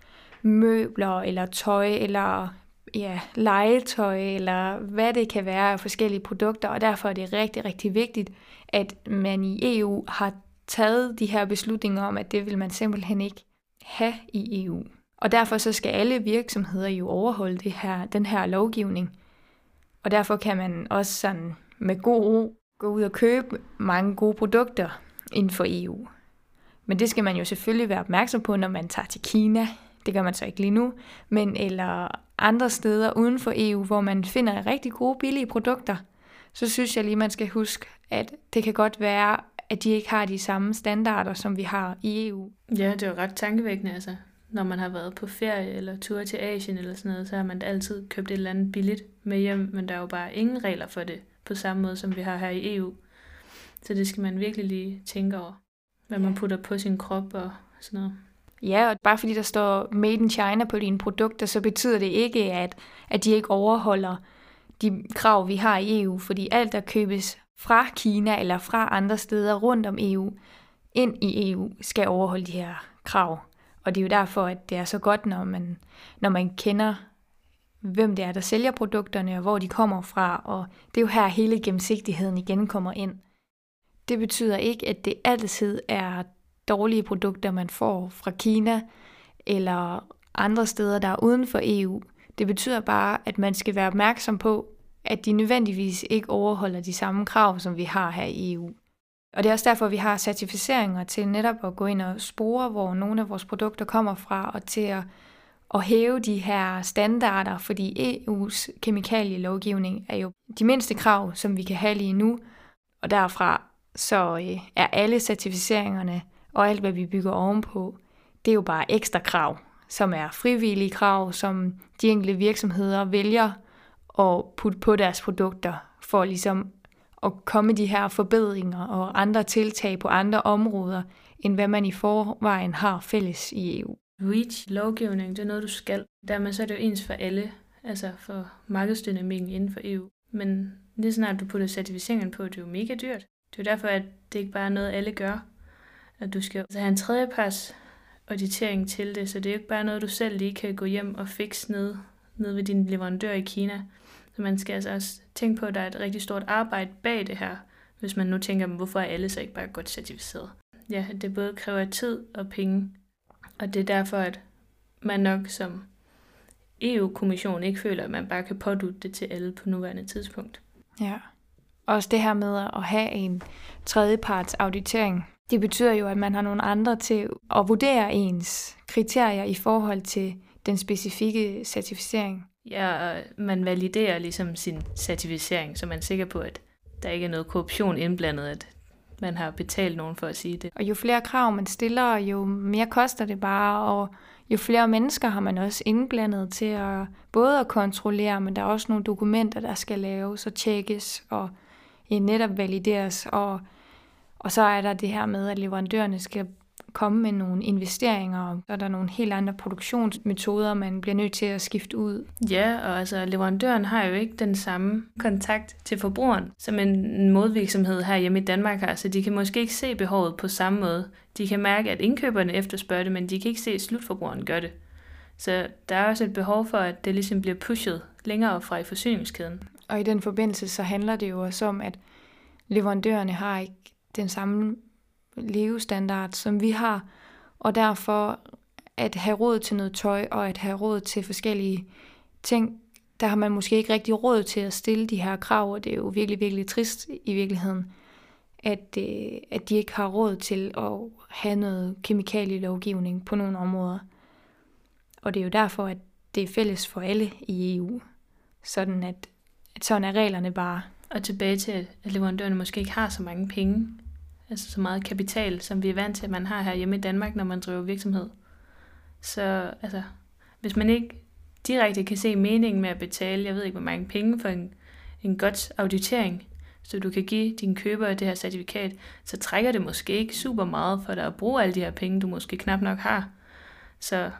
møbler eller tøj eller ja, legetøj, eller hvad det kan være af forskellige produkter, og derfor er det rigtig, rigtig vigtigt, at man i EU har taget de her beslutninger om, at det vil man simpelthen ikke have i EU. Og derfor så skal alle virksomheder jo overholde det her, den her lovgivning. Og derfor kan man også sådan med god ro gå ud og købe mange gode produkter inden for EU. Men det skal man jo selvfølgelig være opmærksom på, når man tager til Kina. Det gør man så ikke lige nu. Men eller andre steder uden for EU, hvor man finder rigtig gode, billige produkter, så synes jeg lige, man skal huske, at det kan godt være, at de ikke har de samme standarder, som vi har i EU. Ja, det er jo ret tankevækkende, altså. Når man har været på ferie eller tur til Asien eller sådan noget, så har man altid købt et eller andet billigt med hjem, men der er jo bare ingen regler for det, på samme måde som vi har her i EU. Så det skal man virkelig lige tænke over, hvad man putter på sin krop og sådan noget. Ja, og bare fordi der står Made in China på dine produkter, så betyder det ikke, at, at de ikke overholder de krav, vi har i EU, fordi alt, der købes fra Kina eller fra andre steder rundt om EU ind i EU skal overholde de her krav. Og det er jo derfor, at det er så godt, når man, når man kender, hvem det er, der sælger produkterne, og hvor de kommer fra. Og det er jo her, hele gennemsigtigheden igen kommer ind. Det betyder ikke, at det altid er dårlige produkter, man får fra Kina eller andre steder, der er uden for EU. Det betyder bare, at man skal være opmærksom på, at de nødvendigvis ikke overholder de samme krav, som vi har her i EU. Og det er også derfor, vi har certificeringer til netop at gå ind og spore, hvor nogle af vores produkter kommer fra, og til at, at hæve de her standarder, fordi EU's kemikalielovgivning er jo de mindste krav, som vi kan have lige nu, og derfra så øh, er alle certificeringerne og alt, hvad vi bygger ovenpå, det er jo bare ekstra krav, som er frivillige krav, som de enkelte virksomheder vælger at putte på deres produkter, for ligesom at komme de her forbedringer og andre tiltag på andre områder, end hvad man i forvejen har fælles i EU. REACH-lovgivning, det er noget, du skal. Dermed så er det jo ens for alle, altså for markedsdynamikken inden for EU. Men lige snart du putter certificeringen på, det er jo mega dyrt. Det er jo derfor, at det ikke bare er noget, alle gør. At du skal have en tredjeparts auditering til det, så det er jo ikke bare noget, du selv lige kan gå hjem og fikse ned, ned ved din leverandør i Kina. Så man skal altså også tænke på, at der er et rigtig stort arbejde bag det her, hvis man nu tænker, hvorfor er alle så ikke bare godt certificeret? Ja, det både kræver tid og penge, og det er derfor, at man nok som EU-kommission ikke føler, at man bare kan pådutte det til alle på nuværende tidspunkt. Ja. Også det her med at have en tredjeparts auditering. Det betyder jo, at man har nogle andre til at vurdere ens kriterier i forhold til den specifikke certificering. Ja, man validerer ligesom sin certificering, så man er sikker på, at der ikke er noget korruption indblandet, at man har betalt nogen for at sige det. Og jo flere krav man stiller, jo mere koster det bare, og jo flere mennesker har man også indblandet til at både at kontrollere, men der er også nogle dokumenter, der skal laves og tjekkes og netop valideres. Og, og så er der det her med, at leverandørerne skal komme med nogle investeringer, og så er der nogle helt andre produktionsmetoder, man bliver nødt til at skifte ud. Ja, og altså leverandøren har jo ikke den samme kontakt til forbrugeren, som en modvirksomhed her hjemme i Danmark har, så de kan måske ikke se behovet på samme måde. De kan mærke, at indkøberne efterspørger det, men de kan ikke se, at slutforbrugeren gør det. Så der er også et behov for, at det ligesom bliver pushet længere fra i forsyningskæden. Og i den forbindelse så handler det jo også om, at leverandørerne har ikke den samme levestandard, som vi har, og derfor at have råd til noget tøj og at have råd til forskellige ting, der har man måske ikke rigtig råd til at stille de her krav, og det er jo virkelig, virkelig trist i virkeligheden, at, øh, at de ikke har råd til at have noget kemikalielovgivning på nogle områder. Og det er jo derfor, at det er fælles for alle i EU, sådan at, at sådan er reglerne bare. Og tilbage til, at leverandørerne måske ikke har så mange penge, altså så meget kapital, som vi er vant til, at man har her hjemme i Danmark, når man driver virksomhed. Så altså, hvis man ikke direkte kan se meningen med at betale, jeg ved ikke hvor mange penge for en, en godt auditering, så du kan give dine købere det her certifikat, så trækker det måske ikke super meget for dig at bruge alle de her penge, du måske knap nok har. Så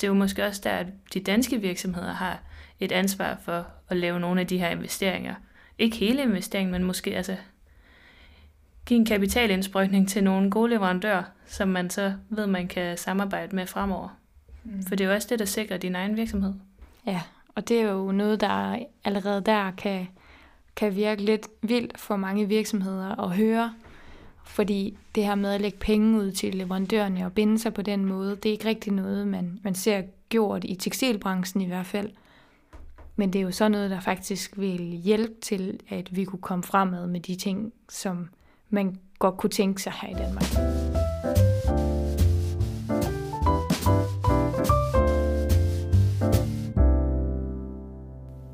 det er jo måske også der, at de danske virksomheder har et ansvar for at lave nogle af de her investeringer. Ikke hele investeringen, men måske altså give en kapitalindsprøjtning til nogle gode leverandører, som man så ved, man kan samarbejde med fremover. Mm. For det er jo også det, der sikrer din egen virksomhed. Ja, og det er jo noget, der allerede der kan, kan virke lidt vildt for mange virksomheder at høre. Fordi det her med at lægge penge ud til leverandørerne og binde sig på den måde, det er ikke rigtig noget, man, man ser gjort i tekstilbranchen i hvert fald. Men det er jo sådan noget, der faktisk vil hjælpe til, at vi kunne komme fremad med de ting, som man godt kunne tænke sig her i Danmark.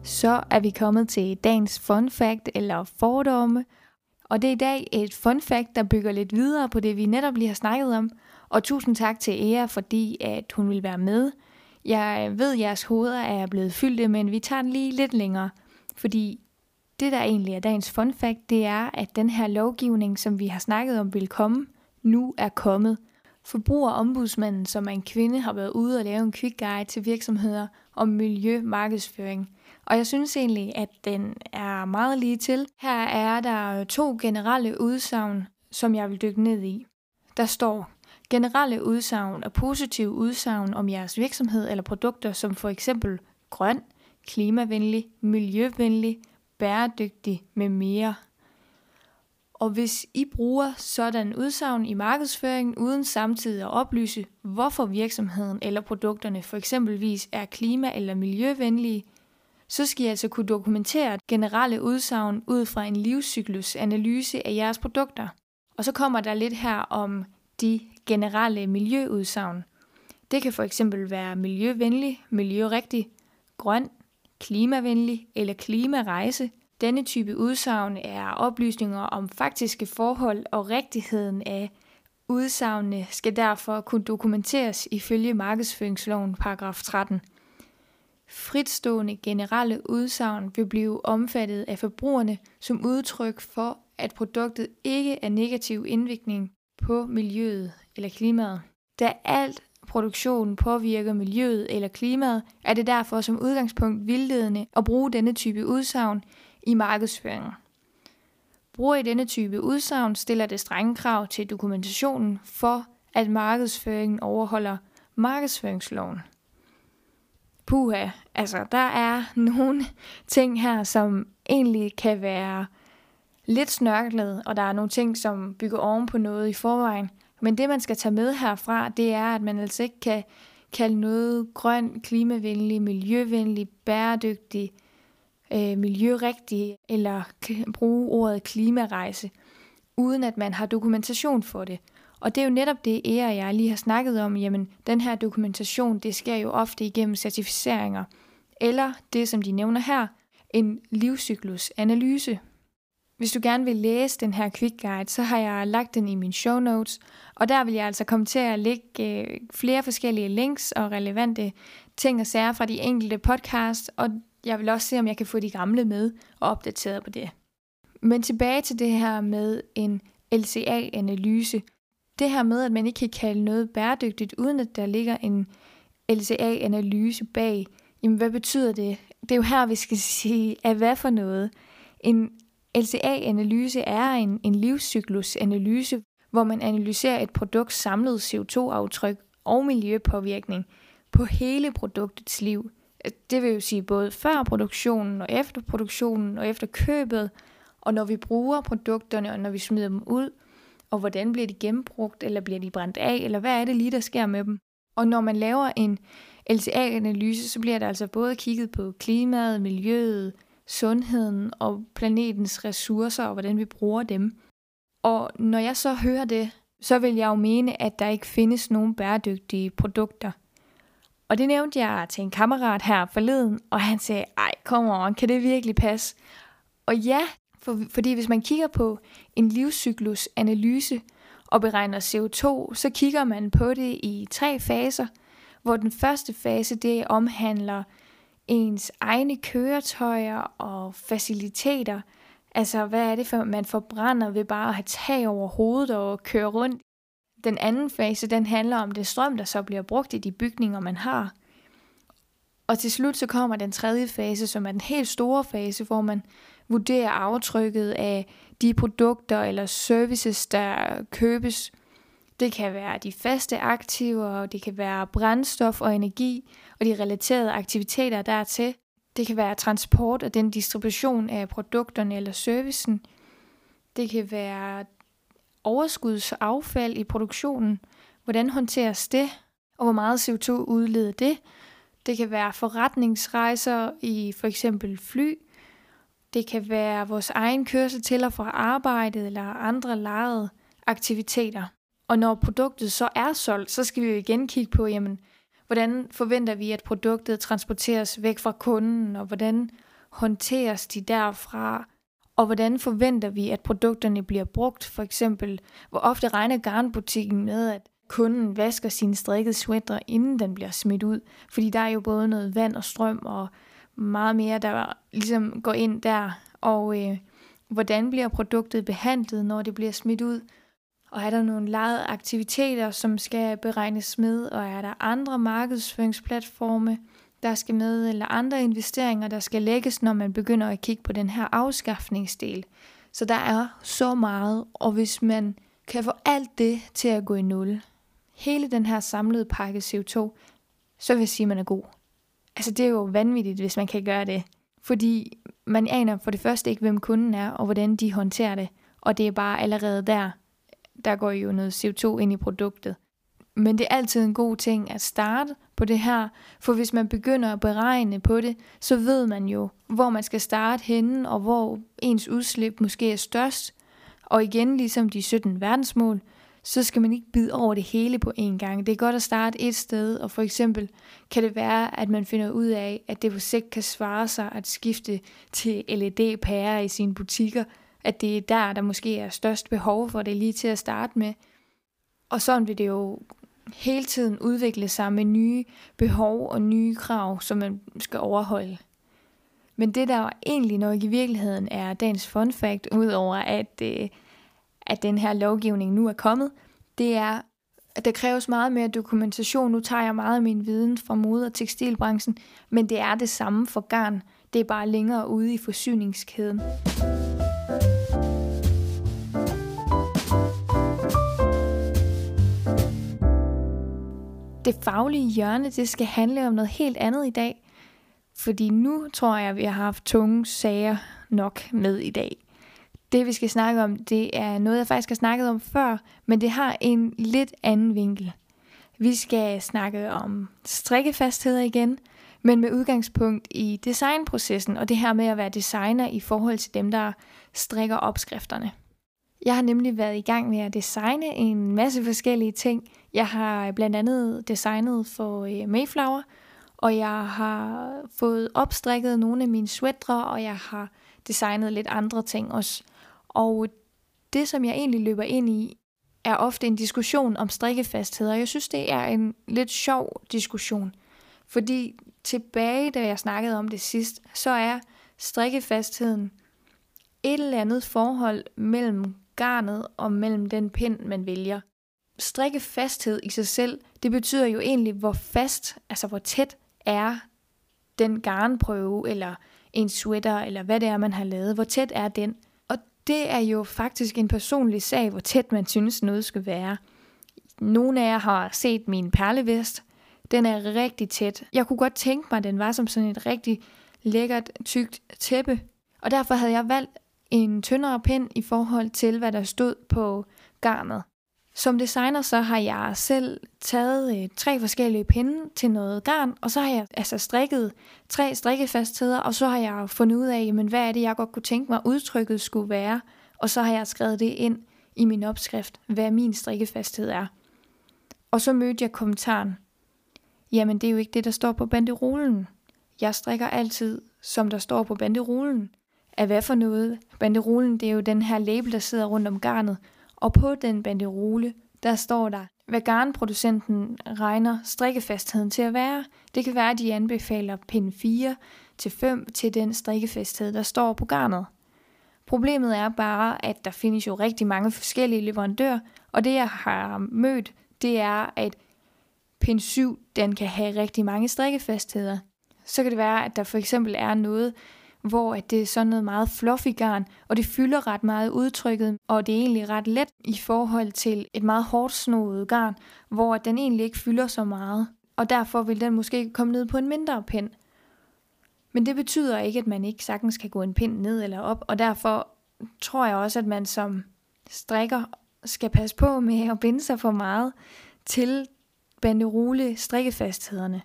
Så er vi kommet til dagens fun fact eller fordomme. Og det er i dag et fun fact, der bygger lidt videre på det, vi netop lige har snakket om. Og tusind tak til Ea, fordi at hun vil være med. Jeg ved, at jeres hoveder er blevet fyldte, men vi tager den lige lidt længere. Fordi det, der egentlig er dagens fun fact, det er, at den her lovgivning, som vi har snakket om vil komme, nu er kommet. Forbrugerombudsmanden, som er en kvinde, har været ude og lave en quick guide til virksomheder om miljømarkedsføring. Og jeg synes egentlig, at den er meget lige til. Her er der to generelle udsagn, som jeg vil dykke ned i. Der står, generelle udsagn og positive udsagn om jeres virksomhed eller produkter, som for eksempel grøn, klimavenlig, miljøvenlig, bæredygtig med mere. Og hvis I bruger sådan udsagn i markedsføringen uden samtidig at oplyse, hvorfor virksomheden eller produkterne for eksempelvis er klima- eller miljøvenlige, så skal I altså kunne dokumentere generelle udsagn ud fra en livscyklusanalyse af jeres produkter. Og så kommer der lidt her om de generelle miljøudsagn. Det kan for eksempel være miljøvenlig, miljørigtig, grøn, klimavenlig eller klimarejse. Denne type udsagn er oplysninger om faktiske forhold og rigtigheden af udsagnene skal derfor kunne dokumenteres ifølge markedsføringsloven paragraf 13. Fritstående generelle udsagn vil blive omfattet af forbrugerne som udtryk for, at produktet ikke er negativ indvirkning på miljøet eller klimaet. Da alt produktion påvirker miljøet eller klimaet, er det derfor som udgangspunkt vildledende at bruge denne type udsagn i markedsføringen. Bruger i denne type udsagn stiller det strenge krav til dokumentationen for, at markedsføringen overholder markedsføringsloven. Puha, altså der er nogle ting her, som egentlig kan være lidt snørklet, og der er nogle ting, som bygger oven på noget i forvejen. Men det, man skal tage med herfra, det er, at man altså ikke kan kalde noget grøn, klimavenlig, miljøvenlig, bæredygtig, øh, miljørigtig, eller bruge ordet klimarejse, uden at man har dokumentation for det. Og det er jo netop det, Ea og jeg lige har snakket om. Jamen, den her dokumentation, det sker jo ofte igennem certificeringer. Eller det, som de nævner her, en livscyklusanalyse. Hvis du gerne vil læse den her quick guide, så har jeg lagt den i min show notes, og der vil jeg altså komme til at lægge øh, flere forskellige links og relevante ting og sager fra de enkelte podcast, og jeg vil også se, om jeg kan få de gamle med og opdateret på det. Men tilbage til det her med en LCA-analyse. Det her med, at man ikke kan kalde noget bæredygtigt, uden at der ligger en LCA-analyse bag. Jamen, hvad betyder det? Det er jo her, vi skal sige, at hvad for noget? En LCA-analyse er en, en livscyklusanalyse, hvor man analyserer et produkts samlede CO2-aftryk og miljøpåvirkning på hele produktets liv. Det vil jo sige både før produktionen og efter produktionen og efter købet, og når vi bruger produkterne og når vi smider dem ud, og hvordan bliver de genbrugt, eller bliver de brændt af, eller hvad er det lige, der sker med dem. Og når man laver en LCA-analyse, så bliver der altså både kigget på klimaet, miljøet, sundheden og planetens ressourcer og hvordan vi bruger dem. Og når jeg så hører det, så vil jeg jo mene, at der ikke findes nogen bæredygtige produkter. Og det nævnte jeg til en kammerat her forleden, og han sagde, ej, kom on, kan det virkelig passe? Og ja, for, fordi hvis man kigger på en livscyklusanalyse og beregner CO2, så kigger man på det i tre faser, hvor den første fase det omhandler ens egne køretøjer og faciliteter. Altså, hvad er det for, man forbrænder ved bare at have tag over hovedet og køre rundt? Den anden fase, den handler om det strøm, der så bliver brugt i de bygninger, man har. Og til slut så kommer den tredje fase, som er den helt store fase, hvor man vurderer aftrykket af de produkter eller services, der købes. Det kan være de faste aktiver, det kan være brændstof og energi, og de relaterede aktiviteter dertil. Det kan være transport og den distribution af produkterne eller servicen. Det kan være overskudsaffald i produktionen. Hvordan håndteres det? Og hvor meget CO2 udleder det? Det kan være forretningsrejser i for eksempel fly. Det kan være vores egen kørsel til og fra arbejdet eller andre lejede aktiviteter. Og når produktet så er solgt, så skal vi jo igen kigge på, jamen, Hvordan forventer vi, at produktet transporteres væk fra kunden, og hvordan håndteres de derfra? Og hvordan forventer vi, at produkterne bliver brugt? For eksempel, hvor ofte regner garnbutikken med, at kunden vasker sine strikkede sweater, inden den bliver smidt ud? Fordi der er jo både noget vand og strøm og meget mere, der ligesom går ind der. Og øh, hvordan bliver produktet behandlet, når det bliver smidt ud? Og er der nogle lejede aktiviteter, som skal beregnes med, og er der andre markedsføringsplatforme, der skal med, eller andre investeringer, der skal lægges, når man begynder at kigge på den her afskaffningsdel. Så der er så meget, og hvis man kan få alt det til at gå i nul, hele den her samlede pakke CO2, så vil jeg sige, at man er god. Altså det er jo vanvittigt, hvis man kan gøre det. Fordi man aner for det første ikke, hvem kunden er, og hvordan de håndterer det. Og det er bare allerede der, der går jo noget CO2 ind i produktet. Men det er altid en god ting at starte på det her, for hvis man begynder at beregne på det, så ved man jo, hvor man skal starte henne, og hvor ens udslip måske er størst. Og igen, ligesom de 17 verdensmål, så skal man ikke bide over det hele på én gang. Det er godt at starte et sted, og for eksempel kan det være, at man finder ud af, at det på sigt kan svare sig at skifte til LED-pærer i sine butikker, at det er der, der måske er størst behov for det lige til at starte med. Og sådan vil det jo hele tiden udvikle sig med nye behov og nye krav, som man skal overholde. Men det, der egentlig nok i virkeligheden er dagens fun fact, udover at, øh, at den her lovgivning nu er kommet, det er, at der kræves meget mere dokumentation. Nu tager jeg meget af min viden fra mode- og tekstilbranchen, men det er det samme for garn. Det er bare længere ude i forsyningskæden. Det faglige hjørne, det skal handle om noget helt andet i dag. Fordi nu tror jeg, at vi har haft tunge sager nok med i dag. Det vi skal snakke om, det er noget, jeg faktisk har snakket om før, men det har en lidt anden vinkel. Vi skal snakke om strikkefastheder igen, men med udgangspunkt i designprocessen og det her med at være designer i forhold til dem, der strikker opskrifterne. Jeg har nemlig været i gang med at designe en masse forskellige ting. Jeg har øh, blandt andet designet for øh, Mayflower, og jeg har fået opstrikket nogle af mine sweatre, og jeg har designet lidt andre ting også. Og det, som jeg egentlig løber ind i, er ofte en diskussion om strikkefasthed, og jeg synes, det er en lidt sjov diskussion. Fordi tilbage, da jeg snakkede om det sidst, så er strikkefastheden et eller andet forhold mellem garnet og mellem den pind, man vælger. Strikke fasthed i sig selv, det betyder jo egentlig, hvor fast, altså hvor tæt er den garnprøve, eller en sweater, eller hvad det er, man har lavet, hvor tæt er den. Og det er jo faktisk en personlig sag, hvor tæt man synes noget skal være. Nogle af jer har set min perlevest. Den er rigtig tæt. Jeg kunne godt tænke mig, at den var som sådan et rigtig lækkert, tykt tæppe. Og derfor havde jeg valgt en tyndere pind i forhold til, hvad der stod på garnet. Som designer så har jeg selv taget øh, tre forskellige pinde til noget garn, og så har jeg altså strikket tre strikkefastheder, og så har jeg fundet ud af, jamen, hvad er det, jeg godt kunne tænke mig, udtrykket skulle være, og så har jeg skrevet det ind i min opskrift, hvad min strikkefasthed er. Og så mødte jeg kommentaren, jamen det er jo ikke det, der står på banderolen. Jeg strikker altid, som der står på banderolen. Af hvad for noget? Banderolen, det er jo den her label, der sidder rundt om garnet, og på den banderole, der står der, hvad garnproducenten regner strikkefastheden til at være. Det kan være, at de anbefaler pind 4 til 5 til den strikkefasthed, der står på garnet. Problemet er bare, at der findes jo rigtig mange forskellige leverandører, og det jeg har mødt, det er, at pind 7, den kan have rigtig mange strikkefastheder. Så kan det være, at der for eksempel er noget, hvor at det er sådan noget meget fluffy garn, og det fylder ret meget udtrykket, og det er egentlig ret let i forhold til et meget hårdt snoet garn, hvor den egentlig ikke fylder så meget, og derfor vil den måske komme ned på en mindre pind. Men det betyder ikke, at man ikke sagtens kan gå en pind ned eller op, og derfor tror jeg også, at man som strikker skal passe på med at binde sig for meget til banderole strikkefasthederne.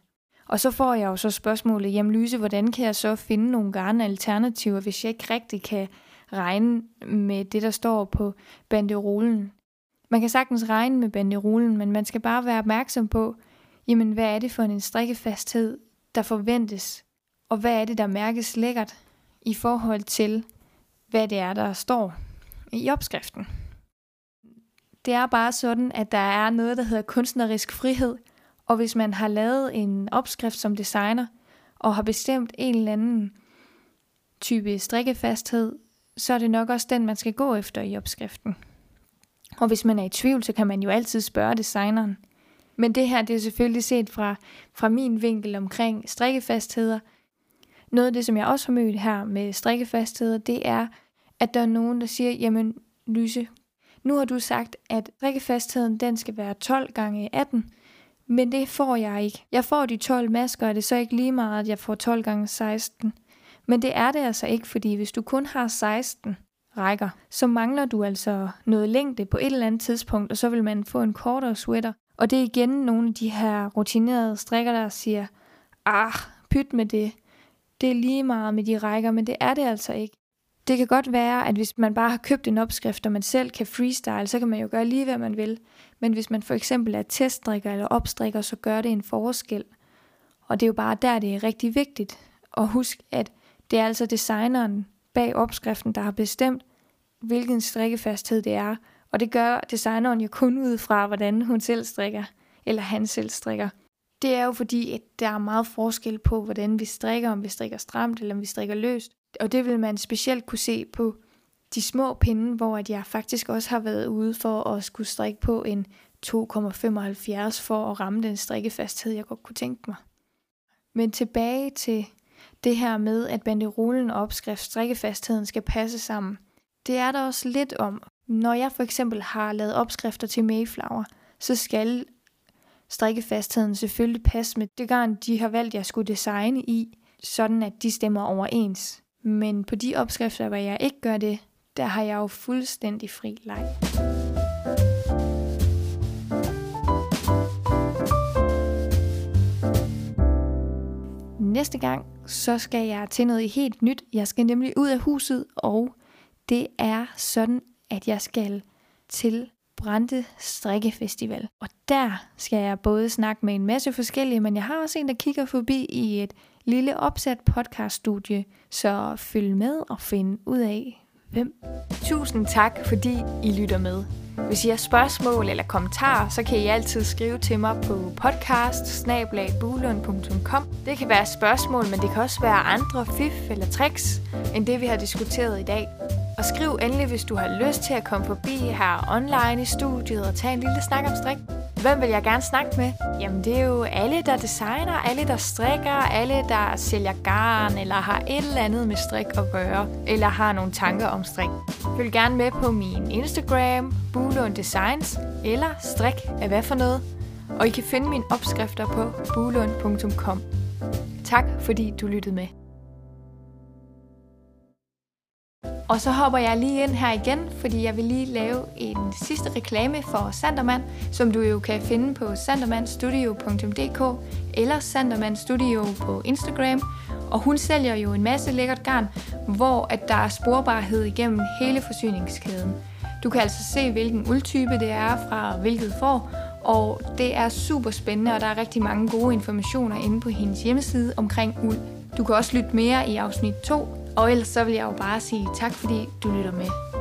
Og så får jeg jo så spørgsmålet, jamen Lyse, hvordan kan jeg så finde nogle garne alternativer, hvis jeg ikke rigtig kan regne med det, der står på banderolen? Man kan sagtens regne med banderolen, men man skal bare være opmærksom på, jamen hvad er det for en strikkefasthed, der forventes, og hvad er det, der mærkes lækkert i forhold til, hvad det er, der står i opskriften. Det er bare sådan, at der er noget, der hedder kunstnerisk frihed – og hvis man har lavet en opskrift som designer, og har bestemt en eller anden type strikkefasthed, så er det nok også den, man skal gå efter i opskriften. Og hvis man er i tvivl, så kan man jo altid spørge designeren. Men det her, det er selvfølgelig set fra, fra min vinkel omkring strikkefastheder. Noget af det, som jeg også har mødt her med strikkefastheder, det er, at der er nogen, der siger, jamen Lyse, nu har du sagt, at strikkefastheden den skal være 12 gange 18, men det får jeg ikke. Jeg får de 12 masker, og det er så ikke lige meget, at jeg får 12 gange 16. Men det er det altså ikke, fordi hvis du kun har 16 rækker, så mangler du altså noget længde på et eller andet tidspunkt, og så vil man få en kortere sweater. Og det er igen nogle af de her rutinerede strikker, der siger, ah, pyt med det. Det er lige meget med de rækker, men det er det altså ikke. Det kan godt være, at hvis man bare har købt en opskrift, og man selv kan freestyle, så kan man jo gøre lige, hvad man vil. Men hvis man for eksempel er teststrikker eller opstrikker, så gør det en forskel. Og det er jo bare der, det er rigtig vigtigt. at huske, at det er altså designeren bag opskriften, der har bestemt, hvilken strikkefasthed det er. Og det gør designeren jo kun ud fra, hvordan hun selv strikker, eller han selv strikker. Det er jo fordi, at der er meget forskel på, hvordan vi strikker, om vi strikker stramt eller om vi strikker løst. Og det vil man specielt kunne se på de små pinde, hvor at jeg faktisk også har været ude for at skulle strikke på en 2,75 for at ramme den strikkefasthed, jeg godt kunne tænke mig. Men tilbage til det her med, at banderolen og opskrift strikkefastheden skal passe sammen. Det er der også lidt om. Når jeg for eksempel har lavet opskrifter til Mayflower, så skal strikkefastheden selvfølgelig passe med det garn, de har valgt, jeg skulle designe i, sådan at de stemmer overens. Men på de opskrifter, hvor jeg ikke gør det, der har jeg jo fuldstændig fri leg. Næste gang, så skal jeg til noget helt nyt. Jeg skal nemlig ud af huset, og det er sådan, at jeg skal til Brande Strikkefestival. Og der skal jeg både snakke med en masse forskellige, men jeg har også en, der kigger forbi i et lille opsat podcaststudie, så følg med og find ud af, hvem. Tusind tak, fordi I lytter med. Hvis I har spørgsmål eller kommentarer, så kan I altid skrive til mig på podcast Det kan være spørgsmål, men det kan også være andre fif eller tricks, end det vi har diskuteret i dag. Og skriv endelig, hvis du har lyst til at komme forbi her online i studiet og tage en lille snak om strik. Hvem vil jeg gerne snakke med? Jamen det er jo alle, der designer, alle, der strikker, alle, der sælger garn, eller har et eller andet med strik at gøre, eller har nogle tanker om strik. Følg gerne med på min Instagram, Bulund Designs, eller strik af hvad for noget. Og I kan finde mine opskrifter på bulund.com. Tak fordi du lyttede med. Og så hopper jeg lige ind her igen, fordi jeg vil lige lave en sidste reklame for Sanderman, som du jo kan finde på sandermanstudio.dk eller Sanderman Studio på Instagram. Og hun sælger jo en masse lækkert garn, hvor at der er sporbarhed igennem hele forsyningskæden. Du kan altså se, hvilken uldtype det er fra hvilket får, og det er super spændende, og der er rigtig mange gode informationer inde på hendes hjemmeside omkring uld. Du kan også lytte mere i afsnit 2, og ellers så vil jeg jo bare sige tak, fordi du lytter med.